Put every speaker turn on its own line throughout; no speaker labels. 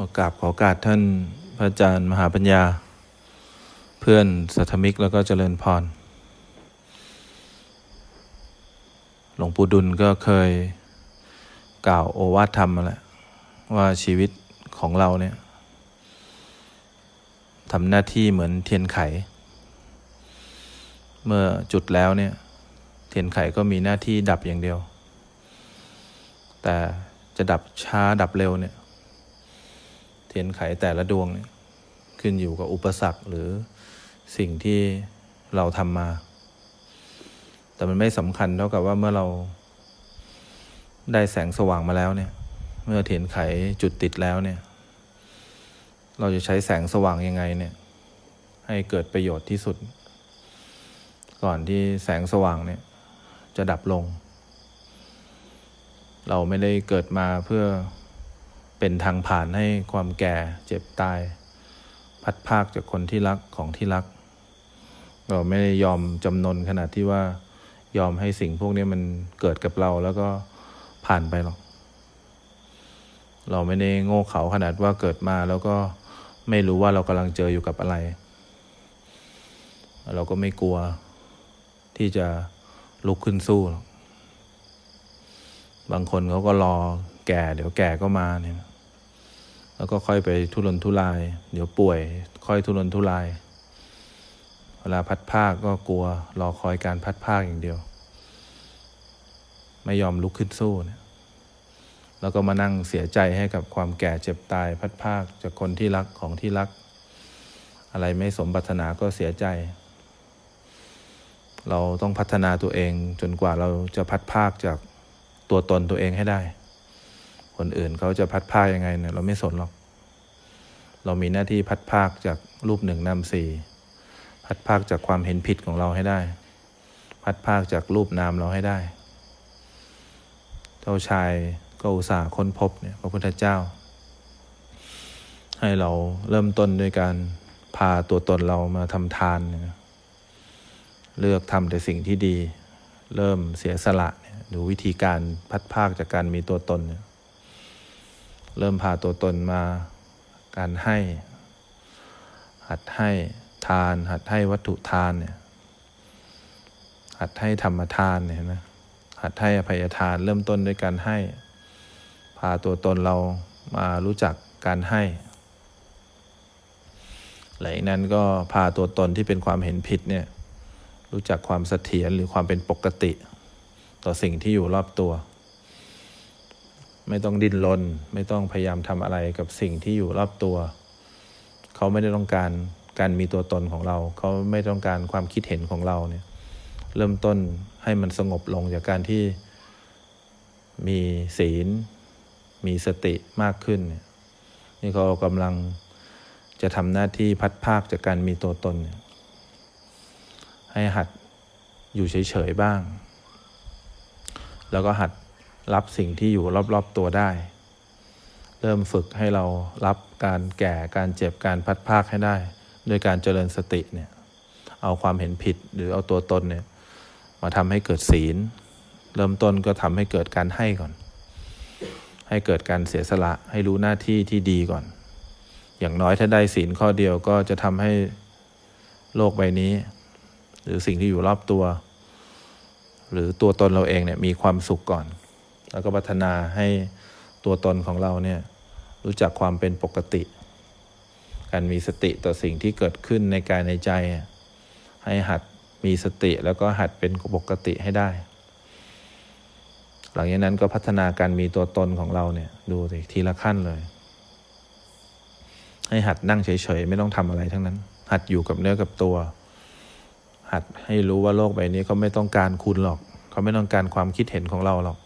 โอกาสขอกาสท่านพระอาจารย์มหาปัญญา เพื่อนสัทมิกแล้วก็เจริญพร หลวงปู่ดุลก็เคยกล่าวโอวาทธรรมมาแล้วว่าชีวิตของเราเนี่ยทำหน้าที่เหมือนเทียนไข เมื่อจุดแล้วเนี่ย เทียนไขก็มีหน้าที่ดับอย่างเดียว แต่จะดับช้าดับเร็วเนี่ย ทียนไขแต่ละดวงเนี่ยขึ้นอยู่กับอุปสรรคหรือสิ่งที่เราทำมา แต่มันไม่สำคัญเท่ากับว่าเมื่อเราได้แสงสว่างมาแล้วเนี่ย เมื่อเทียนไขจุดติดแล้วเนี่ย เราจะใช้แสงสว่างยังไงเนี่ย ให้เกิดประโยชน์ที่สุด ก่อนที่แสงสว่างเนี่ย จะดับลง เราไม่ได้เกิดมาเพื่อ เป็นทางผ่านให้ความแก่เจ็บตาย พัดภาคจากคนที่รักของที่รัก เราไม่ได้ยอมจำนนขนาดที่ว่ายอมให้สิ่งพวกนี้มันเกิดกับเราแล้วก็ผ่านไปหรอก เราไม่ได้โง่เขาขนาดว่าเกิดมาแล้วก็ไม่รู้ว่าเรากำลังเจออยู่กับอะไร เราก็ไม่กลัวที่จะลุกขึ้นสู้หรอกบางคนเขาก็รอ แก่เดี๋ยวแก่ก็มาเนี่ยแล้วก็ค่อยไปทุรนทุราย เดี๋ยวป่วย ค่อยทุรนทุราย เวลาพัดภาคก็กลัว รอคอยการพัดภาคอย่างเดียว ไม่ยอมลุกขึ้นสู้เนี่ยแล้วก็มานั่งเสียใจให้กับความแก่เจ็บตายพัดภาคจากคนที่รักของที่รัก อะไรไม่สมปรารถนาก็เสียใจ เราต้องพัฒนาตัวเองจนกว่าเราจะพัดภาคจากตัวตนตัวเองให้ได้ คนอื่นเขาจะพัดภาคยังไงเนี่ยเราไม่สนหรอก เรามีหน้าที่พัดภาคจากรูปหนึ่งนามสี่พัดภาคจากความเห็นผิดของเราให้ได้ พัดภาคจากรูปนามเราให้ได้ เจ้าชายก็อุตส่าห์ค้นพบเนี่ยพระพุทธเจ้า ให้เราเริ่มต้นด้วยการพาตัวตนเรามาทำทานเนเลือกทำแต่สิ่งที่ดี เริ่มเสียสละดูวิธีการพัดภาคจากการมีตัวตนเนี่ย เริ่มพาตัวตนมาการให้ หัดให้ทาน หัดให้วัตถุทานเนี่ย หัดให้ธรรมทานเนี่ยนะหัดให้อภัยทาน เริ่มต้นด้วยการให้ พาตัวตนเรามารู้จักการให้หลังนั้นก็พาตัวตนที่เป็นความเห็นผิดเนี่ยรู้จักความเสถียรหรือความเป็นปกติ ต่อสิ่งที่อยู่รอบตัว ไม่ต้องดิ้นรนไม่ต้องพยายามทำอะไรกับสิ่งที่อยู่รอบตัว เขาไม่ได้ต้องการการมีตัวตนของเรา เขาไม่ต้องการความคิดเห็นของเราเนี่ย เริ่มต้นให้มันสงบลงจากการที่มีศีล มีสติมากขึ้นเนี่ยนี่เขากำลังจะทำหน้าที่พัดภาคจากการมีตัวตน ให้หัดอยู่เฉยๆบ้าง แล้วก็หัด รับสิ่งที่อยู่รอบๆตัวได้ เริ่มฝึกให้เรารับการแก่การเจ็บการพัดภาคให้ได้ ด้วยการเจริญสติเนี่ยเอาความเห็นผิดหรือเอาตัวตนเนี่ยมาทำให้เกิดศีล เริ่มต้นก็ทำให้เกิดการให้ก่อน ให้เกิดการเสียสละให้รู้หน้าที่ที่ดีก่อน อย่างน้อยถ้าได้ศีลข้อเดียวก็จะทำให้โลกใบนี้ หรือสิ่งที่อยู่รอบตัว หรือตัวตนเราเองเนี่ยมีความสุขก่อน แล้วก็พัฒนาให้ตัวตนของเราเนี่ยรู้จักความเป็นปกติ การมีสติต่อสิ่งที่เกิดขึ้นในกายในใจ ให้หัดมีสติแล้วก็หัดเป็นปกติให้ได้ หลังจากนั้นก็พัฒนาการมีตัวตนของเราเนี่ยดูสิทีละขั้นเลย ให้หัดนั่งเฉยๆไม่ต้องทำอะไรทั้งนั้น หัดอยู่กับเนื้อกับตัว หัดให้รู้ว่าโลกใบนี้เขาไม่ต้องการคุณหรอก เขาไม่ต้องการความคิดเห็นของเราหรอก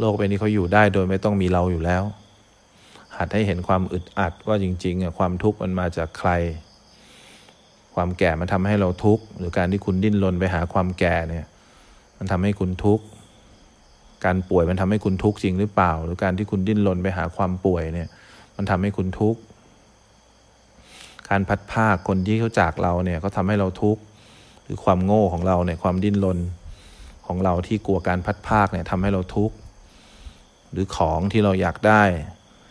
โลกใบนี้เขาอยู่ได้โดยไม่ต้องมีเราอยู่แล้ว หัดให้เห็นความอึดอัดว่าจริงๆความทุกข์มันมาจากใคร ความแก่มันทำให้เราทุกข์หรือการที่คุณดิ้นรนไปหาความแก่เนี่ย มันทำให้คุณทุกข์การป่วยมันทำให้คุณทุกข์จริงหรือเปล่า หรือการที่คุณดิ้นรนไปหาความป่วยเนี่ย มันทำให้คุณทุกข์การพัดภาคคนที่เขาจากเราเนี่ยเขาทาให้เราทุกข์หรือความโง่ของเราเนี่ยความดิ้นรนของเราที่กลัวการพัดภาคเนี่ยทำให้เราทุกข์ หรือของที่เราอยากได้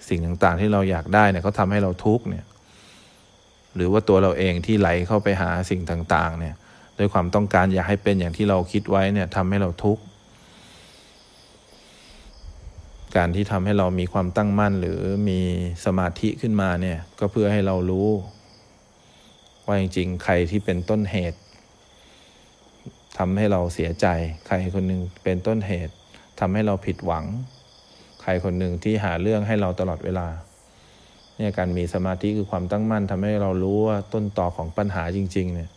สิ่งต่างๆที่เราอยากได้เนี่ยเขาทำให้เราทุกข์เนี่ยหรือว่าตัวเราเองที่ไหลเข้าไปหาสิ่งต่างๆเนี่ยด้วยความต้องการอยากให้เป็นอย่างที่เราคิดไว้เนี่ยทำให้เราทุกข์การที่ทำให้เรามีความตั้งมั่น หรือมีสมาธิขึ้นมาเนี่ยก็เพื่อให้เรารู้ ว่าจริงๆใครที่เป็นต้นเหตุทำให้เราเสียใจ ใครคนหนึ่งเป็นต้นเหตุทำให้เราผิดหวัง ใครคนหนึ่งที่หาเรื่องให้เราตลอดเวลาเนี่ยการมีสมาธิคือความตั้งมั่นทำให้เรารู้ว่าต้นต่อของปัญหาจริง ๆ เนี่ย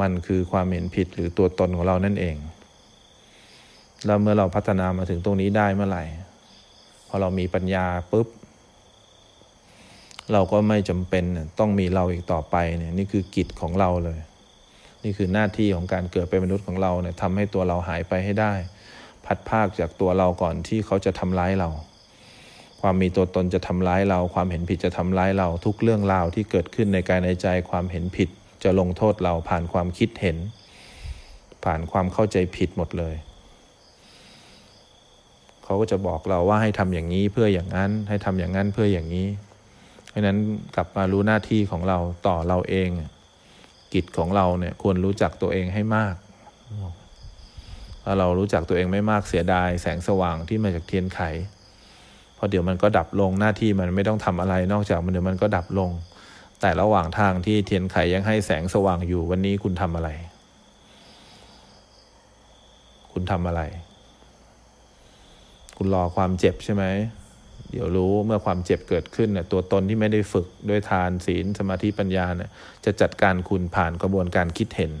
มันคือความเห็นผิดหรือตัวตนของเรานั่นเอง แล้วเมื่อเราพัฒนามาถึงตรงนี้ได้เมื่อไหร่ พอเรามีปัญญาปุ๊บ เราก็ไม่จำเป็นต้องมีเราอีกต่อไปเนี่ยนี่คือกิจของเราเลย นี่คือหน้าที่ของการเกิดเป็นมนุษย์ของเราเนี่ยทำให้ตัวเราหายไปให้ได้ พัดภาคจากตัวเราก่อนที่เขาจะทำร้ายเรา ความมีตัวตนจะทำร้ายเรา ความเห็นผิดจะทำร้ายเรา ทุกเรื่องราวที่เกิดขึ้นในกายในใจความเห็นผิด จะลงโทษเราผ่านความคิดเห็น ผ่านความเข้าใจผิดหมดเลย เขาก็จะบอกเราว่าให้ทำอย่างนี้เพื่ออย่างนั้น ให้ทำอย่างนั้นเพื่ออย่างนี้เพราะนั้นกลับมารู้หน้าที่ของเราต่อเราเอง กิจของเราเนี่ยควรรู้จักตัวเองให้มาก ถ้าเรารู้จักตัวเองไม่มากเสียดายแสงสว่างที่มาจากเทียนไขพอเดี๋ยวมันก็ดับลงหน้าที่มันไม่ต้องทำอะไรนอกจากมันเดี๋ยวมันก็ดับลง แต่ระหว่างทางที่เทียนไขยังให้แสงสว่างอยู่วันนี้คุณทำอะไร คุณทำอะไร คุณรอความเจ็บใช่ไหมเดี๋ยวรู้เมื่อความเจ็บเกิดขึ้นเนี่ยตัวตนที่ไม่ได้ฝึกด้วยทานศีลสมาธิปัญญาเนี่ยจะจัดการคุณผ่านกระบวนการคิดเห็น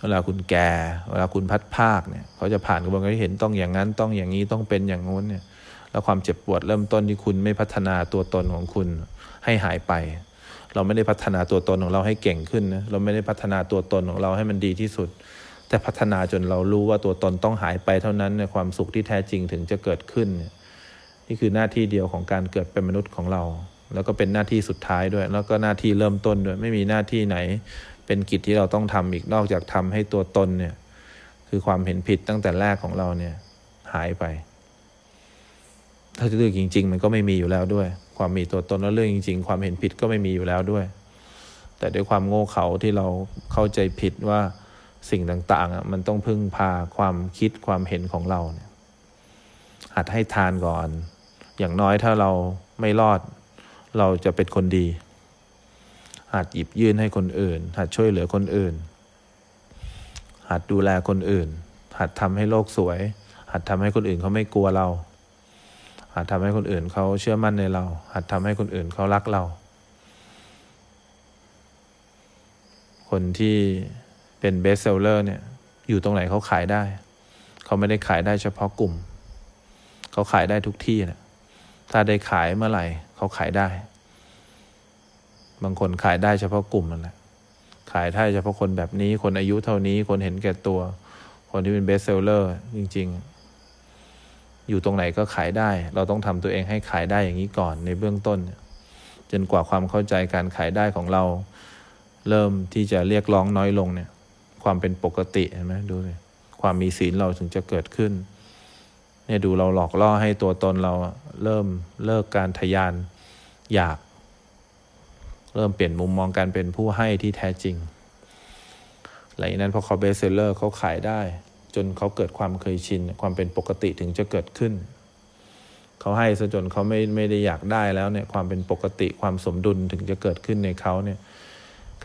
เวลาคุณแก่เวลาคุณพัดภาคเนี่ยเขาจะผ่านกระบวนการที่เห็นต้องอย่างนั้นต้องอย่างนี้ต้องเป็นอย่างงู้นเนี่ยแล้วความเจ็บปวดเริ่มต้นที่คุณไม่พัฒนาตัวตนของคุณให้หายไป เราไม่ได้พัฒนาตัวตนของเราให้เก่งขึ้นนะเราไม่ได้พัฒนาตัวตนของเราให้มันดีที่สุด แต่พัฒนาจนเรารู้ว่าตัวตนต้องหายไปเท่านั้นในความสุขที่แท้จริงถึงจะเกิดขึ้น นี่คือหน้าที่เดียวของการเกิดเป็นมนุษย์ของเรา แล้วก็เป็นหน้าที่สุดท้ายด้วย แล้วก็หน้าที่เริ่มต้นด้วย ไม่มีหน้าที่ไหน เป็นกิจที่เราต้องทำอีกนอกจากทำให้ตัวตนเนี่ย คือความเห็นผิดตั้งแต่แรกของเราเนี่ย หายไป ถ้าจะเรื่องจริง ๆ มันก็ไม่มีอยู่แล้วด้วย ความมีตัวตนแล้วเรื่องจริง ๆ ความเห็นผิดก็ไม่มีอยู่แล้วด้วย แต่ด้วยความโง่เขลาที่เราเข้าใจผิดว่าสิ่งต่างๆมันต้องพึ่งพาความคิดความเห็นของเราเนี่ยหัดให้ทานก่อน อย่างน้อยถ้าเราไม่รอด เราจะเป็นคนดี หัดหยิบยื่นให้คนอื่น หัดช่วยเหลือคนอื่น หัดดูแลคนอื่น หัดทำให้โลกสวย หัดทำให้คนอื่นเขาไม่กลัวเรา หัดทำให้คนอื่นเขาเชื่อมั่นในเรา หัดทำให้คนอื่นเขารักเรา คนที่เป็น best seller เนี่ยอยู่ตรงไหนเขาขายได้ เขาไม่ได้ขายได้เฉพาะกลุ่ม เขาขายได้ทุกที่นะถ้าได้ขายเมื่อไหร่ เขาขายได้ บางคนขายได้เฉพาะกลุ่มนั่นแหละขายได้เฉพาะคนแบบนี้ คนอายุเท่านี้คนเห็นแก่ตัว คนที่เป็น best seller จริง ๆ อยู่ตรงไหนก็ขายได้ เราต้องทำตัวเองให้ขายได้อย่างนี้ก่อนในเบื้องต้น จนกว่าความเข้าใจการขายได้ของเรา เริ่มที่จะเรียกร้องน้อยลงเนี่ย ความเป็นปกติเห็นไหมดูสิความมีศีลเราถึงจะเกิดขึ้นเนี่ยดูเราหลอกล่อให้ตัวตนเราเริ่มเลิกการทยานอยาก เริ่มเปลี่ยนมุมมองการเป็นผู้ให้ที่แท้จริงหลังจากนั้นพอเขาเบสเซลเลอร์เขาขายได้ จนเขาเกิดความเคยชิน ความเป็นปกติถึงจะเกิดขึ้น เขาให้ซะจนเขาไม่ไม่ได้อยากได้แล้วเนี่ยความเป็นปกติความสมดุลถึงจะเกิดขึ้นในเขาเนี่ย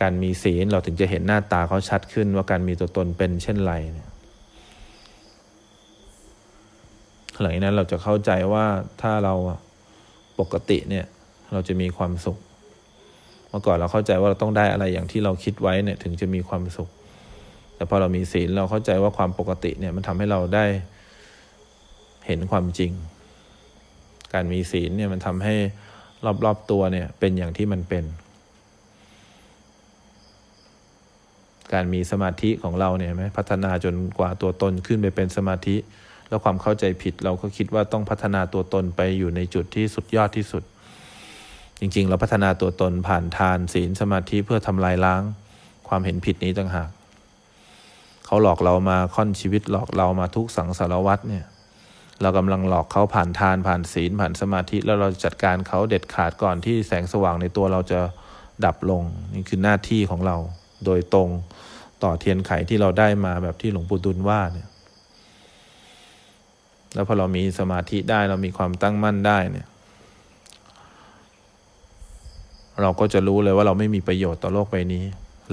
การมีศีลเราถึงจะเห็นหน้าตาเขาชัดขึ้น ว่าการมีตัวตนเป็นเช่นไรเนี่ยหลังจากนั้นเราจะเข้าใจว่าถ้าเราปกติเนี่ยเราจะมีความสุข เมื่อก่อนเราเข้าใจว่าเราต้องได้อะไรอย่างที่เราคิดไว้เนี่ยถึงจะมีความสุข แต่พอเรามีศีลเราเข้าใจว่าความปกติเนี่ยมันทำให้เราได้เห็นความจริง การมีศีลเนี่ยมันทำให้รอบๆตัวเนี่ยเป็นอย่างที่มันเป็น การมีสมาธิของเราเนี่ยไหมพัฒนาจนกว่าตัวตนขึ้นไปเป็นสมาธิ แล้วความเข้าใจผิดเราก็คิดว่าต้องพัฒนาตัวตนไปอยู่ในจุดที่สุดยอดที่สุด จริง ๆ เราพัฒนาตัวตนผ่านทานศีลสมาธิเพื่อทำลายล้างความเห็นผิดนี้ต่างหากเขาหลอกเรามาค่อนชีวิตหลอกเรามาทุกสังสารวัตรเนี่ยเรากำลังหลอกเขาผ่านทานผ่านศีลผ่านสมาธิ แล้วเราจัดการเขาเด็ดขาดก่อนที่แสงสว่างในตัวเราจะดับลง นี่คือหน้าที่ของเราโดยตรงต่อเทียนไขที่เราได้มาแบบที่หลวงปู่ดุลว่าเนี่ยแล้วพอเรามีสมาธิได้เรามีความตั้งมั่นได้เนี่ย เราก็จะรู้เลยว่าเราไม่มีประโยชน์ต่อโลกใบนี้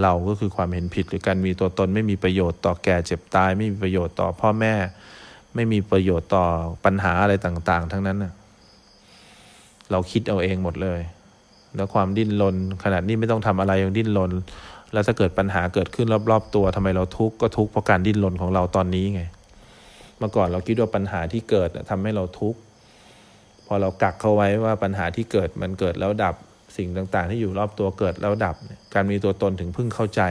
เราก็คือความเห็นผิดหรือการมีตัวตนไม่มีประโยชน์ต่อแก่เจ็บตาย ไม่มีประโยชน์ต่อพ่อแม่ ไม่มีประโยชน์ต่อปัญหาอะไรต่าง ๆ ทั้งนั้นนะเราคิดเอาเองหมดเลย แล้วความดิ้นรนขนาดนี้ไม่ต้องทำอะไรยังดิ้นรนแล้วถ้าเกิดปัญหาเกิดขึ้นรอบๆตัวทำไมเราทุกข์ก็ทุกข์เพราะการดิ้นรนของเราตอนนี้ไง เมื่อก่อนเราคิดว่าปัญหาที่เกิดทำให้เราทุกข์พอเรากักเข้าไว้ว่าปัญหาที่เกิดมันเกิดแล้วดับ สิ่งต่างๆ ที่อยู่รอบตัวเกิดแล้วดับ การมีตัวตนถึงพึ่งเข้าใจ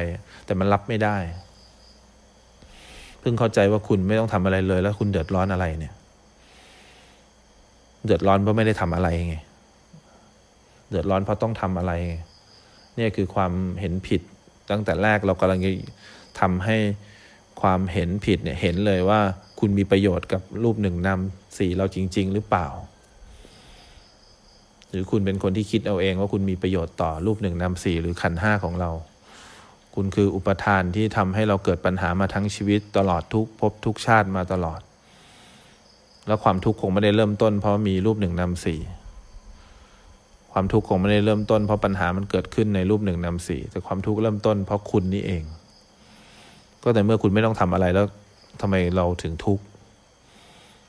แต่มันรับไม่ได้พึ่งเข้าใจว่าคุณไม่ต้องทำอะไรเลย แล้วคุณเดือดร้อนอะไรเนี่ย เดือดร้อนเพราะไม่ได้ทำอะไรไง เดือดร้อนเพราะต้องทำอะไร เนี่ยคือความเห็นผิดตั้งแต่แรกเรากำลังจะทำให้ความเห็นผิดเนี่ยเห็นเลยว่าคุณมีประโยชน์กับรูปหนึ่งนำสี่เราจริง ๆ หรือเปล่า หรือคุณเป็นคนที่คิดเอาเองว่าคุณมีประโยชน์ต่อรูปหนึ่งนำสี่หรือขันห้าของเรา คุณคืออุปทานที่ทำให้เราเกิดปัญหามาทั้งชีวิตตลอดทุกภพทุกชาติมาตลอด แล้วความทุกข์คงไม่ได้เริ่มต้น เพราะมีรูปหนึ่งนำสี่ความทุกข์คงไม่ได้เริ่มต้น เพราะปัญหามันเกิดขึ้นในรูปหนึ่งนำสี่แต่ความทุกข์เริ่มต้น เพราะคุณนี่เอง ก็แต่เมื่อคุณไม่ต้องทำอะไรแล้วทำไมเราถึงทุกข์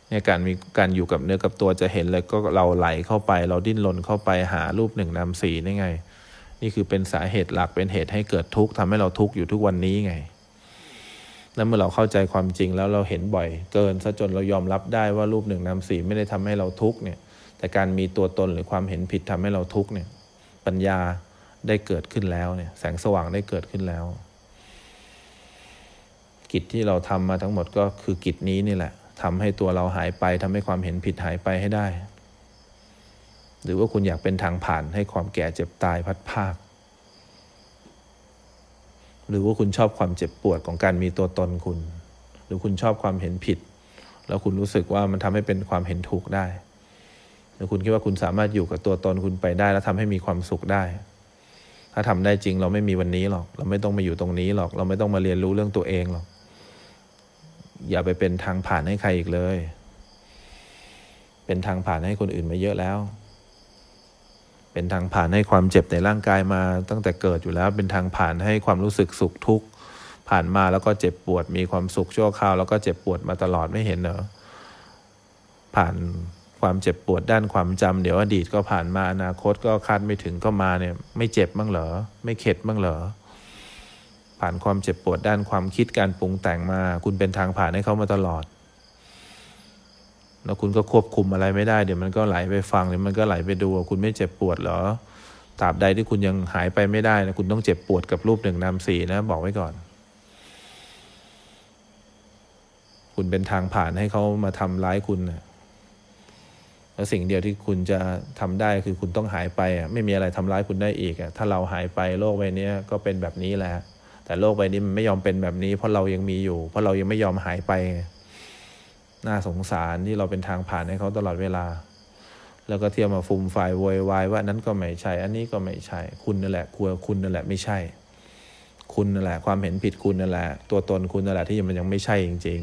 เนี่ยการมีการอยู่กับเนื้อกับตัวจะเห็นเลยก็เราไหลเข้าไป เราดิ้นรนเข้าไปหารูปหนึ่งนำสี่นี่ไง นี่คือเป็นสาเหตุหลักเป็นเหตุให้เกิดทุกข์ทำให้เราทุกข์อยู่ทุกวันนี้ไงแล้วเมื่อเราเข้าใจความจริงแล้วเราเห็นบ่อย เกินซะจนเรายอมรับได้ว่ารูปหนึ่งนำสี่ไม่ได้ทำให้เราทุกข์เนี่ย แต่การมีตัวตนหรือความเห็นผิดทำให้เราทุกข์เนี่ย ปัญญาได้เกิดขึ้นแล้วเนี่ย แสงสว่างได้เกิดขึ้นแล้ว กิจที่เราทำมาทั้งหมดก็คือกิจนี้นี่แหละ ทำให้ตัวเราหายไปทำให้ความเห็นผิดหายไปให้ได้ หรือว่าคุณอยากเป็นทางผ่านให้ความแก่เจ็บตายพัดภาค หรือว่าคุณชอบความเจ็บปวดของการมีตัวตนคุณ หรือคุณชอบความเห็นผิด แล้วคุณรู้สึกว่ามันทำให้เป็นความเห็นถูกได้แต่คุณคิดว่าคุณสามารถอยู่กับตัวตนคุณไปได้ แล้วทำให้มีความสุขได้ถ้าทำได้จริงเราไม่มีวันนี้หรอก เราไม่ต้องมาอยู่ตรงนี้หรอก เราไม่ต้องมาเรียนรู้เรื่องตัวเองหรอก อย่าไปเป็นทางผ่านให้ใครอีกเลย เป็นทางผ่านให้คนอื่นมาเยอะแล้ว เป็นทางผ่านให้ความเจ็บในร่างกายมาตั้งแต่เกิดอยู่แล้ว เป็นทางผ่านให้ความรู้สึกสุขทุกข์ผ่านมาแล้วก็เจ็บปวด มีความสุขชั่วคราว แล้วก็เจ็บปวดมาตลอดไม่เห็นเหรอ ผ่านความเจ็บปวดด้านความจำเดี๋ยวอดีตก็ผ่านมาอนาคตก็คาดไม่ถึงก็มาเนี่ย ไม่เจ็บบ้างเหรอ ไม่เข็ดบ้างเหรอ ผ่านความเจ็บปวดด้านความคิดการปรุงแต่งมา คุณเป็นทางผ่านให้เขามาตลอด แล้วคุณก็ควบคุมอะไรไม่ได้ เดี๋ยวมันก็ไหลไปฟังเดี๋ยวมันก็ไหลไปดู คุณไม่เจ็บปวดหรอตราบใดที่คุณยังหายไปไม่ได้นะคุณต้องเจ็บปวดกับรูปหนึ่งนามสี่นะ บอกไว้ก่อน คุณเป็นทางผ่านให้เขามาทำร้ายคุณนะแล้วสิ่งเดียวที่คุณจะทำได้คือคุณต้องหายไปอะไม่มีอะไรทำร้ายคุณได้อีกอะถ้าเราหายไปโลกใบนี้ก็เป็นแบบนี้แหละ แต่โลกใบนี้มันไม่ยอมเป็นแบบนี้ เพราะเรายังมีอยู่ เพราะเรายังไม่ยอมหายไป น่าสงสารที่เราเป็นทางผ่านให้เขาตลอดเวลา แล้วก็เที่ยวมาฟุมฝ่ายโวยวายว่านั้นก็ไม่ใช่ อันนี้ก็ไม่ใช่ คุณนั่นแหละกลัวคุณนั่นแหละไม่ใช่ คุณนั่นแหละ ความเห็นผิดคุณนั่นแหละ ตัวตนคุณนั่นแหละที่มันยังไม่ใช่จริง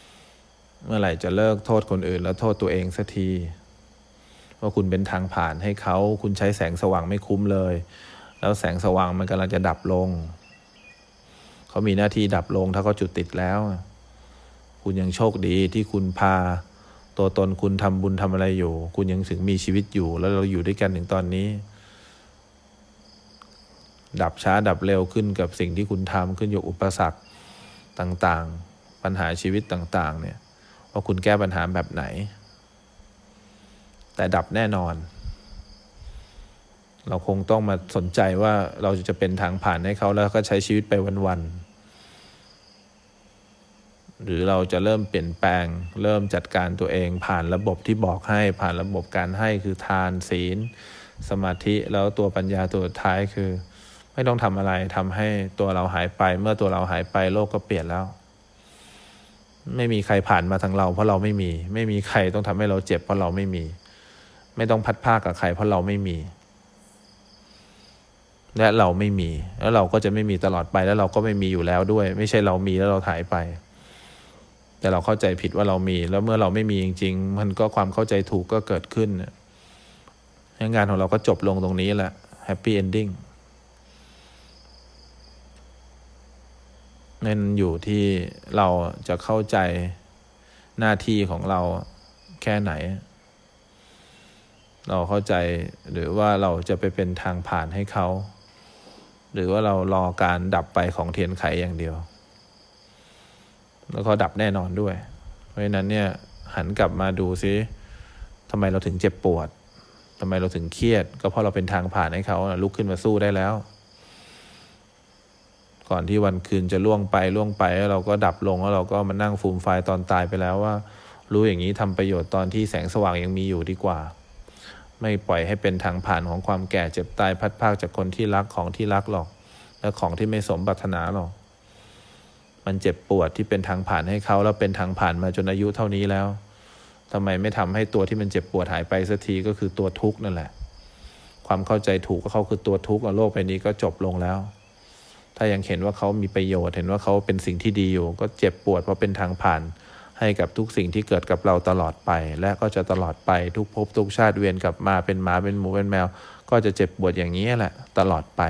ๆ เมื่อไหร่จะเลิกโทษคนอื่น แล้วโทษตัวเองสักทีว่าคุณเป็นทางผ่านให้เขา คุณใช้แสงสว่างไม่คุ้มเลย แล้วแสงสว่างมันกำลังจะดับลง เขามีหน้าที่ดับลงถ้าเขาจุดติดแล้ว คุณยังโชคดีที่คุณพา ตัวตนคุณทำบุญทำอะไรอยู่ คุณยังถึงมีชีวิตอยู่ แล้วเราอยู่ด้วยกันถึงตอนนี้ ดับช้าดับเร็วขึ้นกับสิ่งที่คุณทำขึ้นอยู่อุปสรรคต่างๆ ปัญหาชีวิตต่าง ๆ เนี่ยว่าคุณแก้ปัญหาแบบไหน แต่ดับแน่นอน เราคงต้องมาสนใจว่าเราจะเป็นทางผ่านให้เขาแล้วก็ใช้ชีวิตไปวันๆ หรือเราจะเริ่มเปลี่ยนแปลง เริ่มจัดการตัวเองผ่านระบบที่บอกให้ผ่านระบบการให้คือทานศีล สมาธิแล้วตัวปัญญาตัวท้ายคือ ไม่ต้องทำอะไรทำให้ตัวเราหายไป เมื่อตัวเราหายไปโลกก็เปลี่ยนแล้ว ไม่มีใครผ่านมาทางเรา เพราะเราไม่มี ไม่มีใครต้องทำให้เราเจ็บเพราะเราไม่มี ไม่ต้องพัดภาคกับใครเพราะเราไม่มี และเราไม่มี แล้วเราก็จะไม่มีตลอดไปแล้วเราก็ไม่มีอยู่แล้วด้วย ไม่ใช่เรามีแล้วเราถ่ายไป แต่เราเข้าใจผิดว่าเรามี แล้วเมื่อเราไม่มีจริง ๆ มันก็ความเข้าใจถูกก็เกิดขึ้นงานของเราก็จบลงตรงนี้แหละ happy ending นั่นอยู่ที่เราจะเข้าใจหน้าที่ของเราแค่ไหน เราเข้าใจหรือว่าเราจะไปเป็นทางผ่านให้เขา หรือว่าเรารอการดับไปของเทียนไขอย่างเดียว แล้วก็ดับแน่นอนด้วย เพราะฉะนั้นเนี่ยหันกลับมาดูซิทำไมเราถึงเจ็บปวดทำไมเราถึงเครียด ก็เพราะเราเป็นทางผ่านให้เขาลุกขึ้นมาสู้ได้แล้ว ก่อนที่วันคืนจะล่วงไปล่วงไปแล้วเราก็ดับลงแล้วเราก็มานั่งฟูมไฟตอนตายไปแล้วว่า รู้อย่างนี้ทำประโยชน์ตอนที่แสงสว่างยังมีอยู่ดีกว่า ไม่ปล่อยให้เป็นทางผ่านของความแก่เจ็บตายพัดพากจากคนที่รักของที่รักหรอก และของที่ไม่สมปรารถนาหรอก มันเจ็บปวดที่เป็นทางผ่านให้เขาแล้วเป็นทางผ่านมาจนอายุเท่านี้แล้วทำไมไม่ทำให้ตัวที่มันเจ็บปวดหายไปสักทีก็คือตัวทุกข์นั่นแหละ ความเข้าใจถูกก็เขาคือตัวทุกข์โลกใบนี้ก็จบลงแล้ว ถ้ายังเห็นว่าเขามีประโยชน์เห็นว่าเขาเป็นสิ่งที่ดีอยู่ ก็เจ็บปวดเพราะเป็นทางผ่าน ให้กับทุกสิ่งที่เกิดกับเราตลอดไป และก็จะตลอดไปทุกภพทุกชาติเวียนกลับมาเป็นหมาเป็นหมูเป็นแมว ก็จะเจ็บปวดอย่างนี้แหละตลอดไป